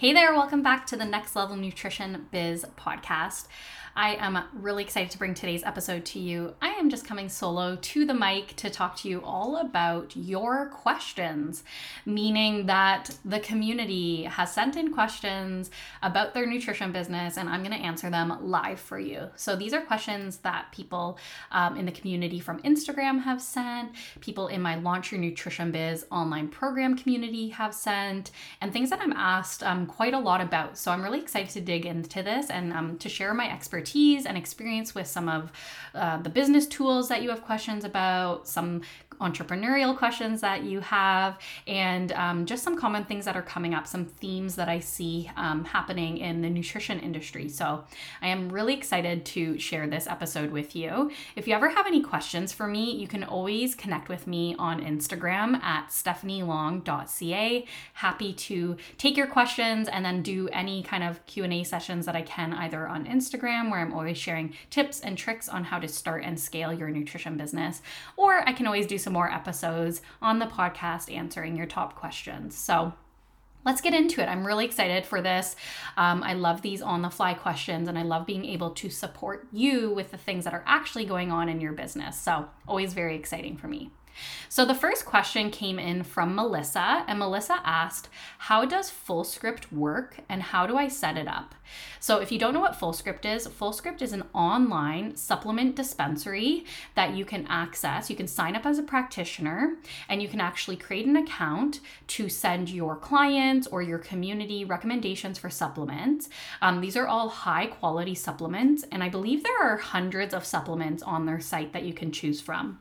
Hey there, welcome back to the Next Level Nutrition Biz podcast. I am really excited to bring today's episode to you. I am just coming solo to the mic to talk to you all about your questions, meaning that the community has sent in questions about their nutrition business, and I'm going to answer them live for you. So these are questions that people um, in the community from Instagram have sent, people in my Launch Your Nutrition Biz online program community have sent, and things that I'm asked um, quite a lot about. So I'm really excited to dig into this and um, to share my expertise expertise and experience with some of uh, the business tools that you have questions about, some entrepreneurial questions that you have, and um, just some common things that are coming up, some themes that I see um, happening in the nutrition industry. So I am really excited to share this episode with you. If you ever have any questions for me, you can always connect with me on Instagram at stephanielong.ca. Happy to take your questions and then do any kind of Q&A sessions that I can either on Instagram where I'm always sharing tips and tricks on how to start and scale your nutrition business, or I can always do some some more episodes on the podcast answering your top questions. So, Let's get into it. I'm really excited for this. Um, I love these on the fly questions and I love being able to support you with the things that are actually going on in your business. So, always very exciting for me. So the first question came in from Melissa, and Melissa asked, How does FullScript work and how do I set it up? So if you don't know what FullScript is, FullScript is an online supplement dispensary that you can access. You can sign up as a practitioner and you can actually create an account to send your clients or your community recommendations for supplements. Um, these are all high quality supplements, and I believe there are hundreds of supplements on their site that you can choose from.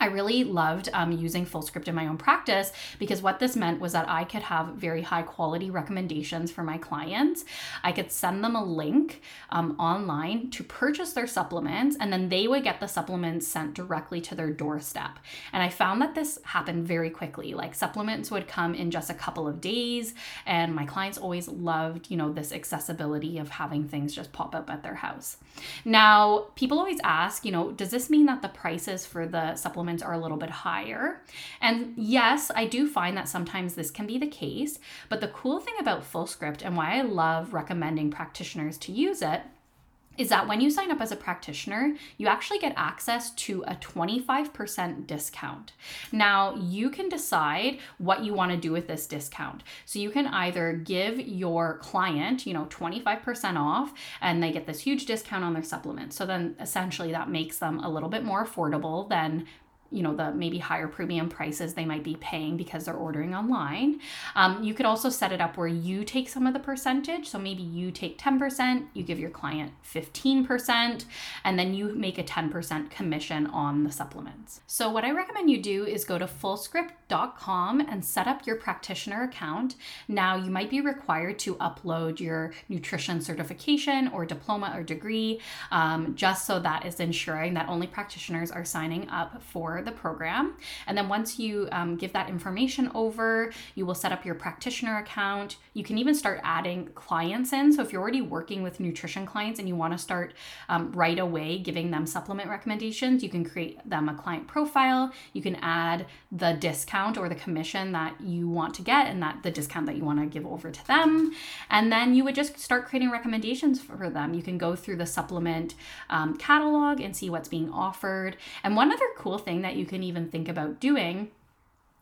I really loved um, using FullScript in my own practice because what this meant was that I could have very high quality recommendations for my clients. I could send them a link um, online to purchase their supplements, and then they would get the supplements sent directly to their doorstep. And I found that this happened very quickly. Like supplements would come in just a couple of days, and my clients always loved, you know, this accessibility of having things just pop up at their house. Now, people always ask, you know, does this mean that the prices for the supplements are a little bit higher. And yes, I do find that sometimes this can be the case, but the cool thing about FullScript and why I love recommending practitioners to use it is that when you sign up as a practitioner, you actually get access to a 25% discount. Now, you can decide what you want to do with this discount. So you can either give your client, you know, 25% off and they get this huge discount on their supplements. So then essentially that makes them a little bit more affordable than you know the maybe higher premium prices they might be paying because they're ordering online. Um, you could also set it up where you take some of the percentage. So maybe you take 10% you give your client 15% and then you make a 10% commission on the supplements. So what i recommend you do is go to fullscript.com and set up your practitioner account. Now you might be required to upload your nutrition certification or diploma or degree um, just so that is ensuring that only practitioners are signing up for the program. And then once you um, give that information over, you will set up your practitioner account. You can even start adding clients in. So if you're already working with nutrition clients and you want to start um, right away giving them supplement recommendations, you can create them a client profile. You can add the discount or the commission that you want to get and that the discount that you want to give over to them. And then you would just start creating recommendations for them. You can go through the supplement um, catalog and see what's being offered. And one other cool thing that that you can even think about doing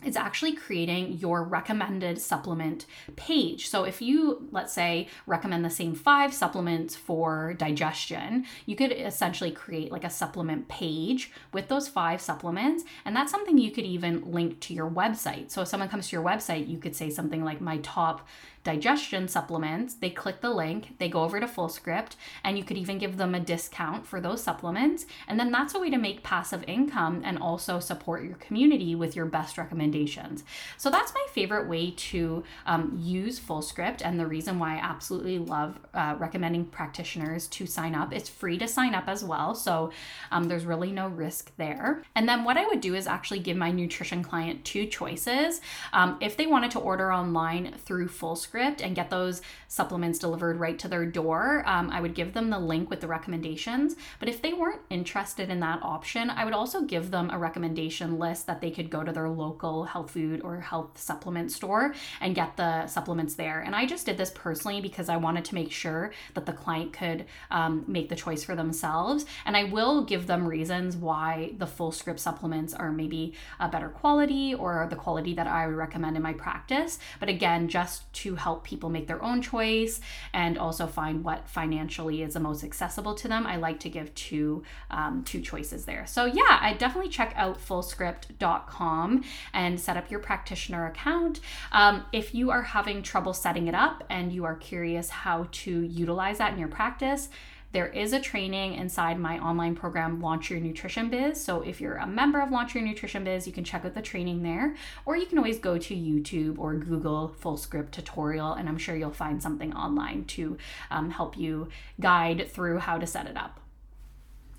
is actually creating your recommended supplement page. So if you, let's say, recommend the same five supplements for digestion, you could essentially create like a supplement page with those five supplements. And that's something you could even link to your website. So if someone comes to your website, you could say something like my top digestion supplements, they click the link, they go over to FullScript, and you could even give them a discount for those supplements. And then that's a way to make passive income and also support your community with your best recommendations. So that's my favorite way to um, use FullScript, and the reason why I absolutely love uh, recommending practitioners to sign up. It's free to sign up as well, so um, there's really no risk there. And then what I would do is actually give my nutrition client two choices. Um, if they wanted to order online through FullScript and get those supplements delivered right to their door, um, I would give them the link with the recommendations. But if they weren't interested in that option, I would also give them a recommendation list that they could go to their local health food or health supplement store and get the supplements there. And I just did this personally because I wanted to make sure that the client could um, make the choice for themselves. And I will give them reasons why the FullScript supplements are maybe a better quality or the quality that I would recommend in my practice. But again, just to help people make their own choice and also find what financially is the most accessible to them, I like to give two um, two choices there. So yeah, I definitely check out fullscript.com and set up your practitioner account. Um, if you are having trouble setting it up and you are curious how to utilize that in your practice, there is a training inside my online program, Launch Your Nutrition Biz. So if you're a member of Launch Your Nutrition Biz, you can check out the training there, or you can always go to YouTube or Google FullScript tutorial, and I'm sure you'll find something online to um, help you guide through how to set it up.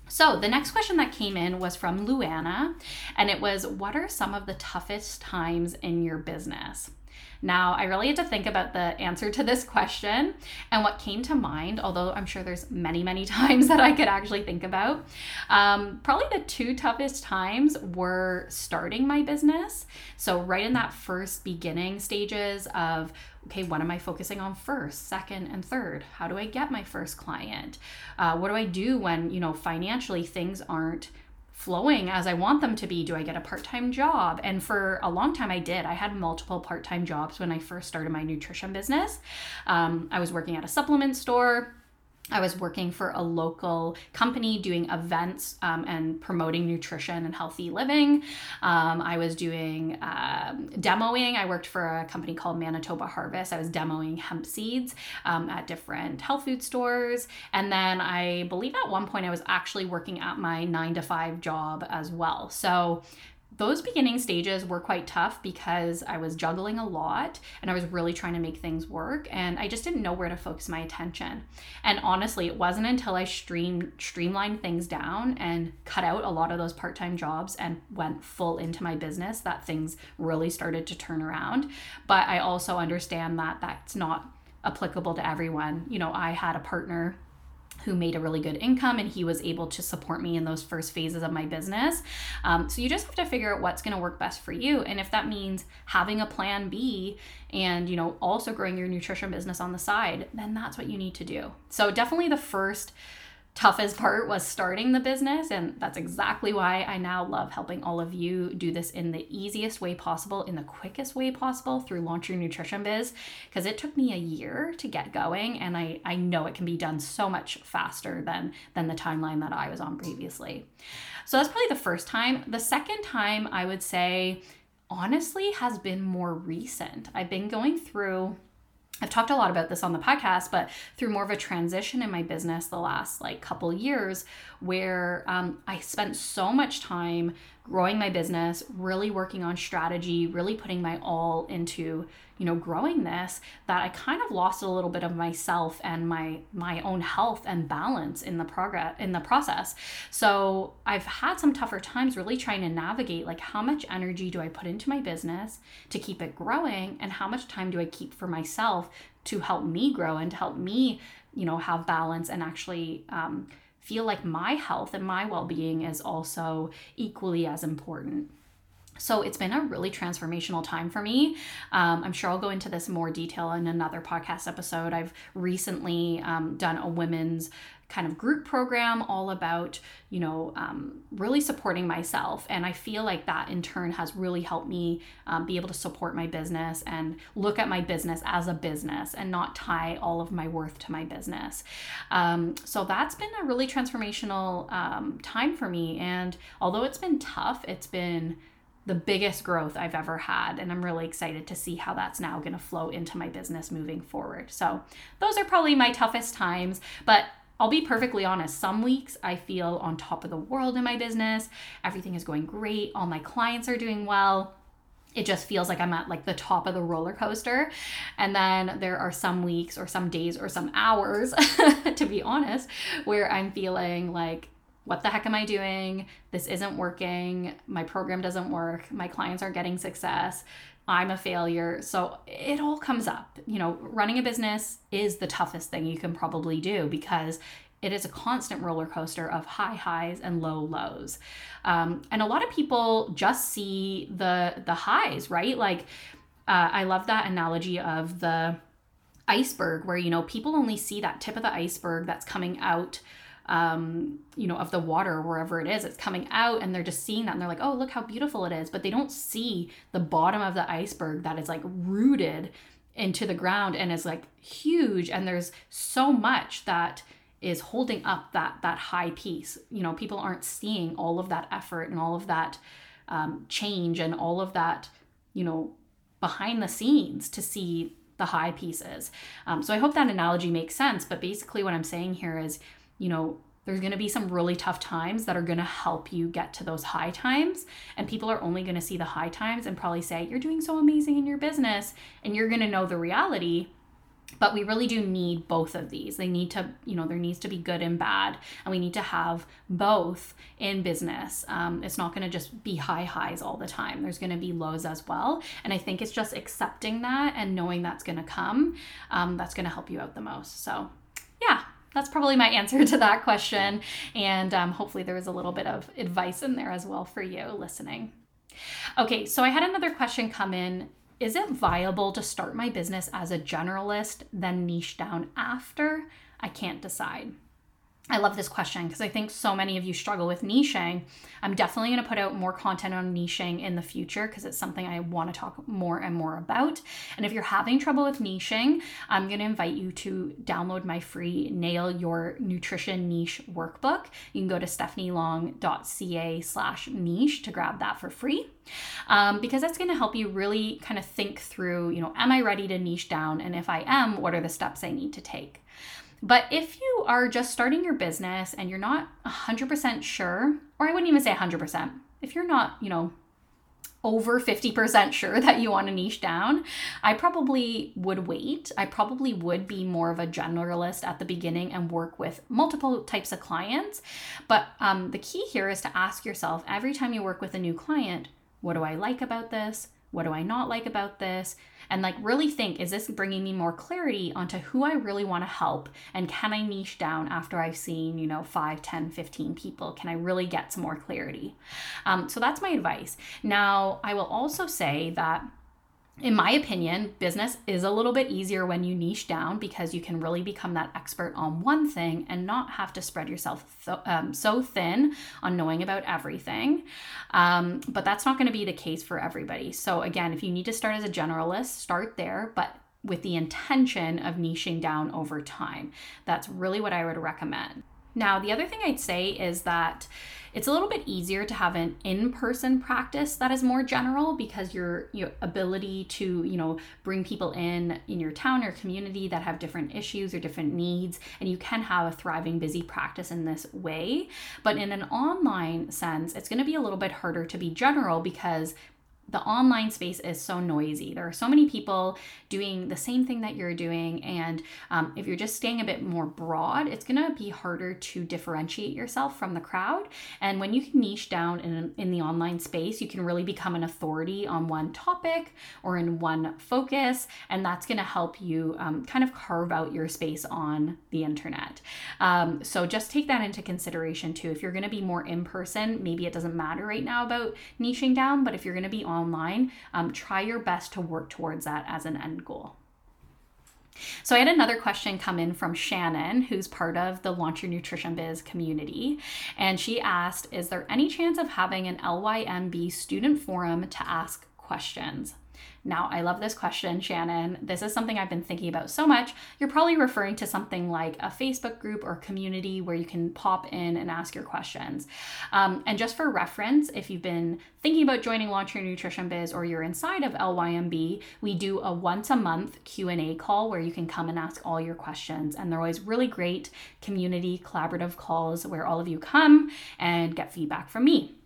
So, the next question that came in was from Luana, and it was What are some of the toughest times in your business? Now, I really had to think about the answer to this question and what came to mind, although I'm sure there's many, many times that I could actually think about. Um, probably the two toughest times were starting my business. So, right in that first beginning stages of, okay, what am I focusing on first, second, and third? How do I get my first client? Uh, what do I do when, you know, financially things aren't flowing as I want them to be? Do I get a part time job? And for a long time, I did. I had multiple part time jobs when I first started my nutrition business. Um, I was working at a supplement store. I was working for a local company doing events um, and promoting nutrition and healthy living. Um, I was doing um, demoing. I worked for a company called Manitoba Harvest. I was demoing hemp seeds um, at different health food stores. And then I believe at one point I was actually working at my nine to five job as well. So those beginning stages were quite tough because I was juggling a lot and I was really trying to make things work and I just didn't know where to focus my attention. And honestly, it wasn't until I stream streamlined things down and cut out a lot of those part-time jobs and went full into my business that things really started to turn around. But I also understand that that's not applicable to everyone. You know, I had a partner who made a really good income and he was able to support me in those first phases of my business. Um, so you just have to figure out what's going to work best for you. And if that means having a plan B and, you know, also growing your nutrition business on the side, then that's what you need to do. So definitely the first toughest part was starting the business and that's exactly why I now love helping all of you do this in the easiest way possible in the quickest way possible through launch your nutrition biz because it took me a year to get going and I I know it can be done so much faster than than the timeline that I was on previously. So that's probably the first time. The second time I would say honestly has been more recent. I've been going through I've talked a lot about this on the podcast, but through more of a transition in my business the last like couple years, where um, I spent so much time growing my business, really working on strategy, really putting my all into, you know, growing this that I kind of lost a little bit of myself and my my own health and balance in the progress in the process. So, I've had some tougher times really trying to navigate like how much energy do I put into my business to keep it growing and how much time do I keep for myself to help me grow and to help me, you know, have balance and actually um, feel like my health and my well being is also equally as important. So it's been a really transformational time for me. Um, I'm sure I'll go into this more detail in another podcast episode. I've recently um, done a women's kind of group program all about, you know, um, really supporting myself. And I feel like that in turn has really helped me um, be able to support my business and look at my business as a business and not tie all of my worth to my business. Um, so that's been a really transformational um, time for me. And although it's been tough, it's been the biggest growth I've ever had. And I'm really excited to see how that's now going to flow into my business moving forward. So, those are probably my toughest times. But I'll be perfectly honest, some weeks I feel on top of the world in my business. Everything is going great. All my clients are doing well. It just feels like I'm at like the top of the roller coaster. And then there are some weeks or some days or some hours, to be honest, where I'm feeling like what the heck am I doing? This isn't working. My program doesn't work. My clients aren't getting success. I'm a failure. So it all comes up. You know, running a business is the toughest thing you can probably do because it is a constant roller coaster of high highs and low lows. Um, and a lot of people just see the the highs, right? Like uh, I love that analogy of the iceberg where you know people only see that tip of the iceberg that's coming out um, you know, of the water wherever it is. It's coming out and they're just seeing that and they're like, oh, look how beautiful it is. But they don't see the bottom of the iceberg that is like rooted into the ground and is like huge. And there's so much that is holding up that that high piece. You know, people aren't seeing all of that effort and all of that um, change and all of that, you know, behind the scenes to see the high pieces. Um, so I hope that analogy makes sense. But basically, what I'm saying here is you know, there's going to be some really tough times that are going to help you get to those high times. And people are only going to see the high times and probably say, You're doing so amazing in your business. And you're going to know the reality. But we really do need both of these. They need to, you know, there needs to be good and bad. And we need to have both in business. Um, it's not going to just be high highs all the time. There's going to be lows as well. And I think it's just accepting that and knowing that's going to come um, that's going to help you out the most. So, yeah, that's probably my answer to that question. And um, hopefully, there was a little bit of advice in there as well for you listening. Okay, so I had another question come in. Is it viable to start my business as a generalist, then niche down after? I can't decide. I love this question because I think so many of you struggle with niching. I'm definitely going to put out more content on niching in the future because it's something I want to talk more and more about. And if you're having trouble with niching, I'm going to invite you to download my free Nail Your Nutrition Niche workbook. You can go to stephanielong.ca slash niche to grab that for free. Um, because that's going to help you really kind of think through, you know, am I ready to niche down? And if I am, what are the steps I need to take? But if you are just starting your business and you're not 100% sure, or I wouldn't even say 100%, if you're not, you know, over 50% sure that you want to niche down, I probably would wait. I probably would be more of a generalist at the beginning and work with multiple types of clients. But um, the key here is to ask yourself every time you work with a new client, what do I like about this? What do I not like about this? And like really think is this bringing me more clarity onto who I really want to help? And can I niche down after I've seen, you know, 5, 10, 15 people? Can I really get some more clarity? Um, so that's my advice. Now, I will also say that in my opinion, business is a little bit easier when you niche down because you can really become that expert on one thing and not have to spread yourself um, so thin on knowing about everything. Um, but that's not going to be the case for everybody. So, again, if you need to start as a generalist, start there, but with the intention of niching down over time. That's really what I would recommend. Now, the other thing I'd say is that it's a little bit easier to have an in-person practice that is more general because your your ability to, you know, bring people in in your town or community that have different issues or different needs and you can have a thriving busy practice in this way. But in an online sense, it's going to be a little bit harder to be general because the online space is so noisy. There are so many people doing the same thing that you're doing. And um, if you're just staying a bit more broad, it's going to be harder to differentiate yourself from the crowd. And when you can niche down in, in the online space, you can really become an authority on one topic or in one focus. And that's going to help you um, kind of carve out your space on the internet. Um, so just take that into consideration too. If you're going to be more in person, maybe it doesn't matter right now about niching down, but if you're going to be on online, um, try your best to work towards that as an end goal. So I had another question come in from Shannon, who's part of the Launch Your Nutrition Biz community. And she asked, Is there any chance of having an LYNB student forum to ask questions? Now, I love this question, Shannon. This is something I've been thinking about so much. You're probably referring to something like a Facebook group or community where you can pop in and ask your questions. Um, and just for reference, if you've been thinking about joining Launch Your Nutrition Biz or you're inside of LYNB, we do a once a month Q&A call where you can come and ask all your questions. And they're always really great community collaborative calls where all of you come and get feedback from me.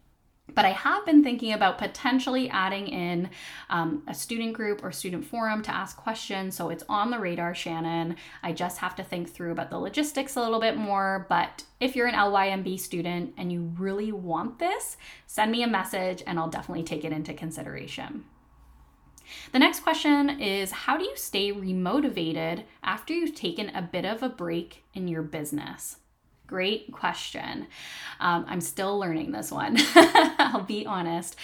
But I have been thinking about potentially adding in um, a student group or student forum to ask questions. So it's on the radar, Shannon. I just have to think through about the logistics a little bit more. But if you're an LYNB student and you really want this, send me a message and I'll definitely take it into consideration. The next question is How do you stay remotivated after you've taken a bit of a break in your business? Great question. Um, I'm still learning this one. I'll be honest.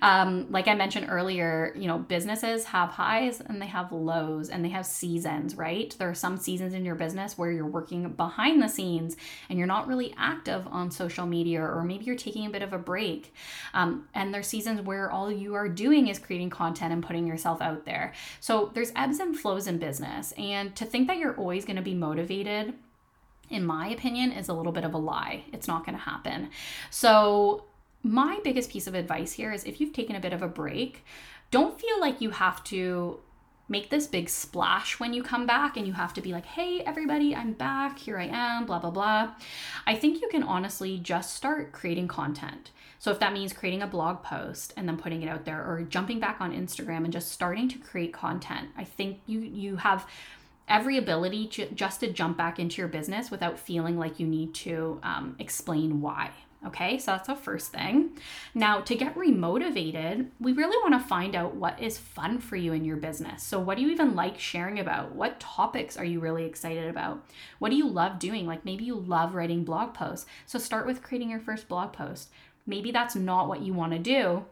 Um, like I mentioned earlier, you know, businesses have highs and they have lows and they have seasons, right? There are some seasons in your business where you're working behind the scenes and you're not really active on social media, or maybe you're taking a bit of a break. Um, and there's seasons where all you are doing is creating content and putting yourself out there. So there's ebbs and flows in business. And to think that you're always going to be motivated in my opinion, is a little bit of a lie. It's not going to happen. So, my biggest piece of advice here is if you've taken a bit of a break, don't feel like you have to make this big splash when you come back and you have to be like, hey, everybody, I'm back. Here I am, blah, blah, blah. I think you can honestly just start creating content. So, if that means creating a blog post and then putting it out there or jumping back on Instagram and just starting to create content, I think you you have every ability to, just to jump back into your business without feeling like you need to um, explain why. Okay, so that's the first thing. Now, to get remotivated, we really want to find out what is fun for you in your business. So, what do you even like sharing about? What topics are you really excited about? What do you love doing? Like maybe you love writing blog posts. So, start with creating your first blog post. Maybe that's not what you want to do.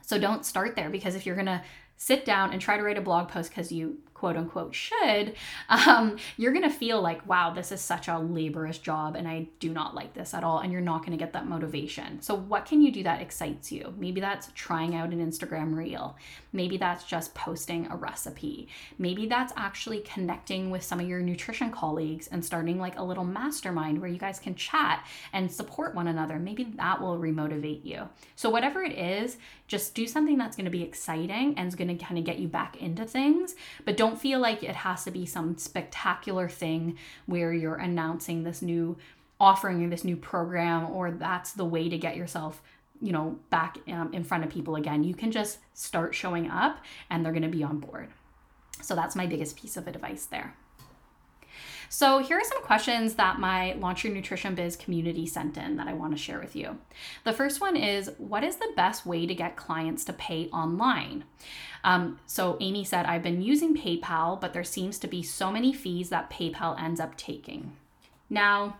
So, don't start there because if you're going to sit down and try to write a blog post because you quote unquote should, um, you're going to feel like, wow, this is such a laborious job and I do not like this at all. And you're not going to get that motivation. So, what can you do that excites you? Maybe that's trying out an Instagram reel. Maybe that's just posting a recipe. Maybe that's actually connecting with some of your nutrition colleagues and starting like a little mastermind where you guys can chat and support one another. Maybe that will remotivate you. So, whatever it is, just do something that's going to be exciting and is going to kind of get you back into things, but don't feel like it has to be some spectacular thing where you're announcing this new offering or this new program or that's the way to get yourself you know back um, in front of people again. You can just start showing up and they're going to be on board. So that's my biggest piece of advice there so, here are some questions that my Launch Your Nutrition Biz community sent in that I want to share with you. The first one is What is the best way to get clients to pay online? Um, so, Amy said, I've been using PayPal, but there seems to be so many fees that PayPal ends up taking. Now,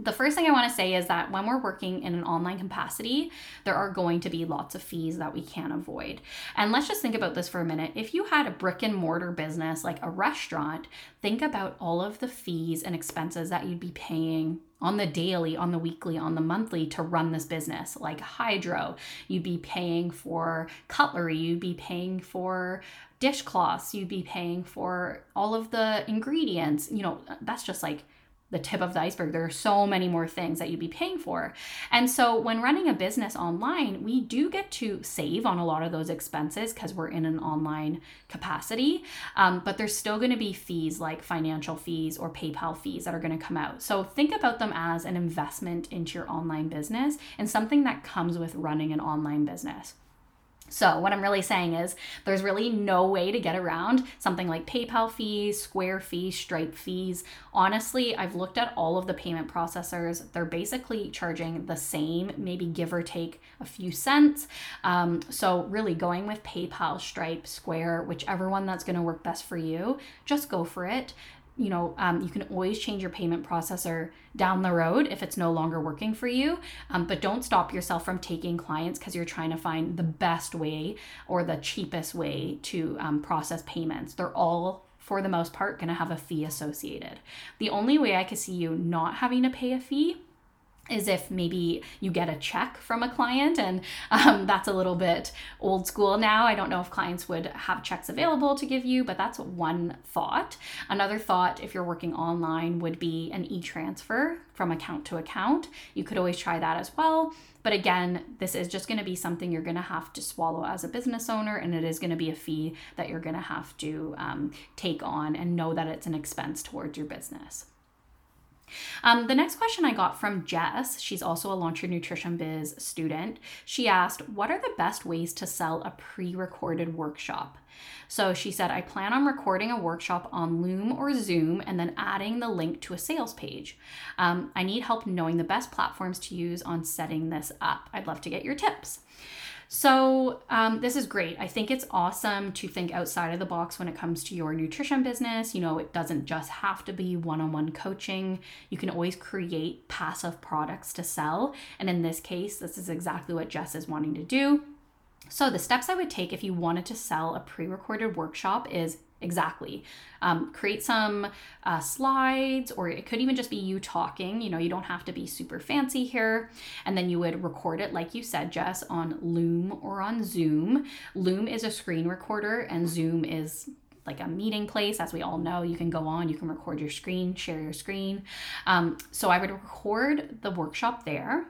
the first thing I want to say is that when we're working in an online capacity, there are going to be lots of fees that we can't avoid. And let's just think about this for a minute. If you had a brick and mortar business like a restaurant, think about all of the fees and expenses that you'd be paying on the daily, on the weekly, on the monthly to run this business, like hydro. You'd be paying for cutlery, you'd be paying for dishcloths, you'd be paying for all of the ingredients. You know, that's just like the tip of the iceberg. There are so many more things that you'd be paying for. And so when running a business online, we do get to save on a lot of those expenses because we're in an online capacity. Um, but there's still going to be fees like financial fees or PayPal fees that are going to come out. So think about them as an investment into your online business and something that comes with running an online business. So, what I'm really saying is there's really no way to get around something like PayPal fees, Square fees, Stripe fees. Honestly, I've looked at all of the payment processors. They're basically charging the same, maybe give or take a few cents. Um, so, really going with PayPal, Stripe, Square, whichever one that's going to work best for you, just go for it you know, um, you can always change your payment processor down the road if it's no longer working for you. Um, but don't stop yourself from taking clients because you're trying to find the best way or the cheapest way to um, process payments. They're all for the most part, going to have a fee associated. The only way I could see you not having to pay a fee is if maybe you get a check from a client and um, that's a little bit old school now. I don't know if clients would have checks available to give you but that's one thought. Another thought if you're working online would be an e-transfer from account to account. You could always try that as well. But again this is just going to be something you're going to have to swallow as a business owner and it is going to be a fee that you're going to have to um, take on and know that it's an expense towards your business um, the next question I got from Jess, she's also a Launch Your Nutrition Biz student. She asked, What are the best ways to sell a pre recorded workshop? So she said, I plan on recording a workshop on Loom or Zoom and then adding the link to a sales page. Um, I need help knowing the best platforms to use on setting this up. I'd love to get your tips. So, um, this is great. I think it's awesome to think outside of the box when it comes to your nutrition business. You know, it doesn't just have to be one on one coaching, you can always create passive products to sell. And in this case, this is exactly what Jess is wanting to do. So, the steps I would take if you wanted to sell a pre recorded workshop is exactly. Um, create some uh, slides, or it could even just be you talking. You know, you don't have to be super fancy here. And then you would record it, like you said, Jess, on Loom or on Zoom. Loom is a screen recorder, and Zoom is like a meeting place as we all know you can go on you can record your screen share your screen um, so i would record the workshop there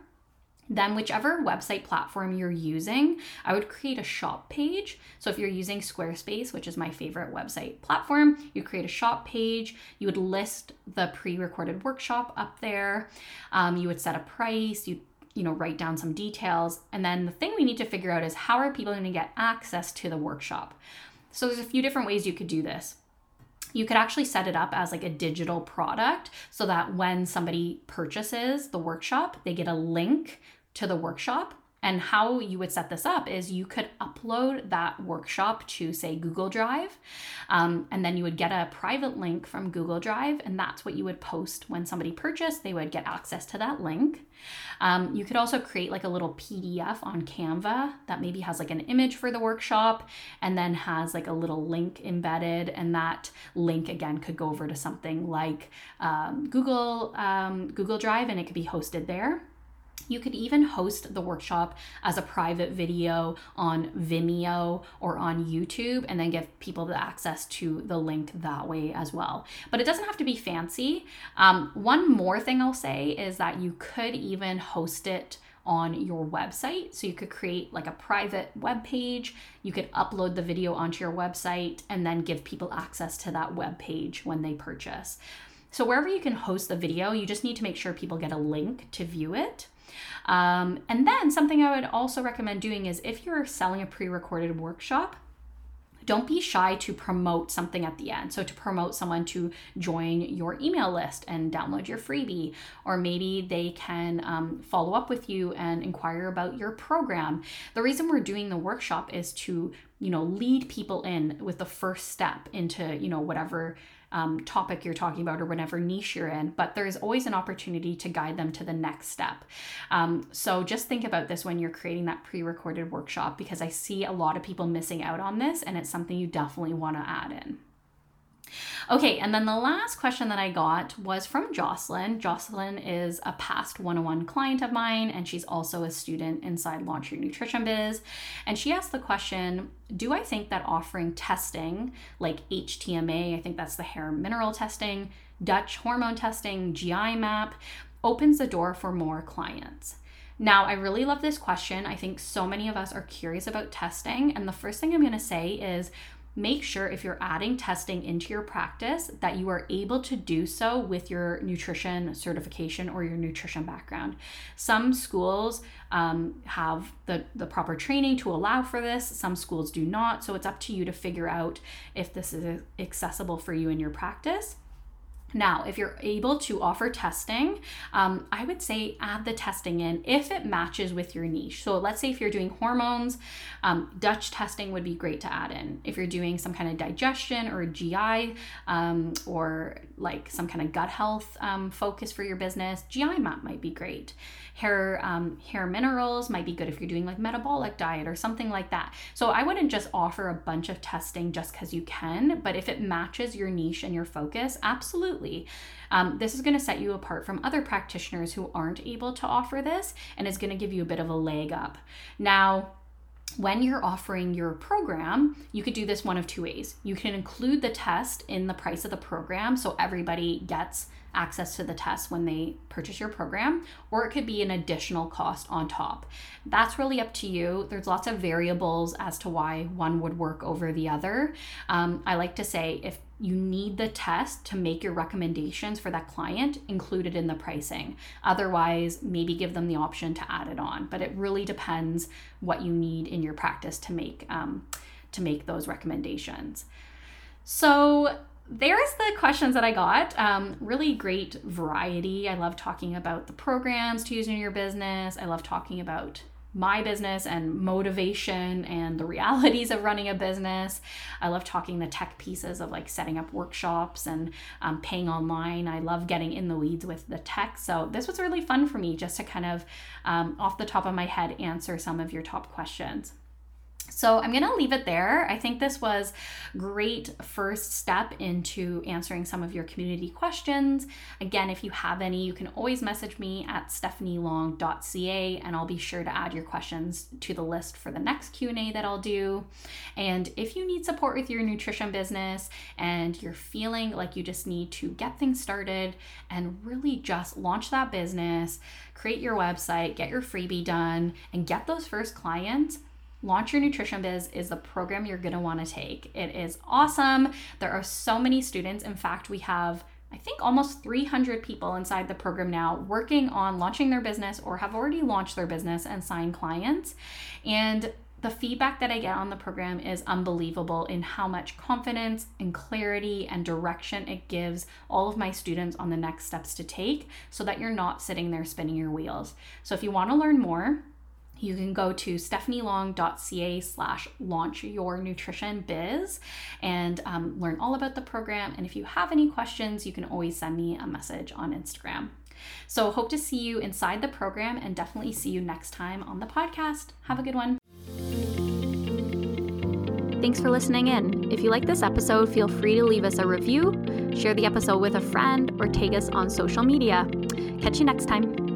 then whichever website platform you're using, I would create a shop page. So if you're using Squarespace, which is my favorite website platform, you create a shop page. You would list the pre-recorded workshop up there. Um, you would set a price. You you know write down some details, and then the thing we need to figure out is how are people going to get access to the workshop. So there's a few different ways you could do this you could actually set it up as like a digital product so that when somebody purchases the workshop, they get a link to the workshop. And how you would set this up is you could upload that workshop to, say, Google Drive, um, and then you would get a private link from Google Drive, and that's what you would post when somebody purchased. They would get access to that link. Um, you could also create like a little PDF on Canva that maybe has like an image for the workshop and then has like a little link embedded, and that link again could go over to something like um, Google um, Google Drive, and it could be hosted there. You could even host the workshop as a private video on Vimeo or on YouTube and then give people the access to the link that way as well. But it doesn't have to be fancy. Um, one more thing I'll say is that you could even host it on your website. So you could create like a private web page, you could upload the video onto your website and then give people access to that web page when they purchase. So wherever you can host the video, you just need to make sure people get a link to view it. Um, and then something I would also recommend doing is if you're selling a pre recorded workshop, don't be shy to promote something at the end. So, to promote someone to join your email list and download your freebie, or maybe they can um, follow up with you and inquire about your program. The reason we're doing the workshop is to, you know, lead people in with the first step into, you know, whatever um, topic you're talking about or whatever niche you're in, but there's always an opportunity to guide them to the next step. Um, so just think about this when you're creating that pre recorded workshop because I see a lot of people missing out on this and it's something you definitely want to add in. Okay, and then the last question that I got was from Jocelyn. Jocelyn is a past 101 client of mine, and she's also a student inside Launch Your Nutrition Biz. And she asked the question Do I think that offering testing like HTMA, I think that's the hair mineral testing, Dutch hormone testing, GI map, opens the door for more clients? Now, I really love this question. I think so many of us are curious about testing. And the first thing I'm going to say is make sure if you're adding testing into your practice that you are able to do so with your nutrition certification or your nutrition background. Some schools um, have the, the proper training to allow for this, some schools do not. So it's up to you to figure out if this is accessible for you in your practice. Now, if you're able to offer testing, um, I would say add the testing in if it matches with your niche. So, let's say if you're doing hormones, um, Dutch testing would be great to add in. If you're doing some kind of digestion or GI um, or like some kind of gut health um, focus for your business, GI map might be great. Hair um, hair minerals might be good if you're doing like metabolic diet or something like that. So, I wouldn't just offer a bunch of testing just because you can, but if it matches your niche and your focus, absolutely Um, this is going to set you apart from other practitioners who aren't able to offer this and is going to give you a bit of a leg up. Now, when you're offering your program, you could do this one of two ways. You can include the test in the price of the program so everybody gets access to the test when they purchase your program, or it could be an additional cost on top. That's really up to you. There's lots of variables as to why one would work over the other. Um, I like to say if you need the test to make your recommendations for that client included in the pricing. Otherwise, maybe give them the option to add it on. But it really depends what you need in your practice to make um, to make those recommendations. So there's the questions that I got. Um, really great variety. I love talking about the programs to use in your business. I love talking about my business and motivation and the realities of running a business. I love talking the tech pieces of like setting up workshops and um, paying online. I love getting in the weeds with the tech. So this was really fun for me just to kind of um, off the top of my head answer some of your top questions. So I'm going to leave it there. I think this was great first step into answering some of your community questions. Again, if you have any, you can always message me at stephanielong.ca and I'll be sure to add your questions to the list for the next Q&A that I'll do. And if you need support with your nutrition business and you're feeling like you just need to get things started and really just launch that business, create your website, get your freebie done and get those first clients, Launch Your Nutrition Biz is the program you're going to want to take. It is awesome. There are so many students. In fact, we have I think almost 300 people inside the program now working on launching their business or have already launched their business and signed clients. And the feedback that I get on the program is unbelievable in how much confidence and clarity and direction it gives all of my students on the next steps to take so that you're not sitting there spinning your wheels. So if you want to learn more, you can go to stephanielong.ca slash launch your nutrition biz and um, learn all about the program. And if you have any questions, you can always send me a message on Instagram. So, hope to see you inside the program and definitely see you next time on the podcast. Have a good one. Thanks for listening in. If you like this episode, feel free to leave us a review, share the episode with a friend, or tag us on social media. Catch you next time.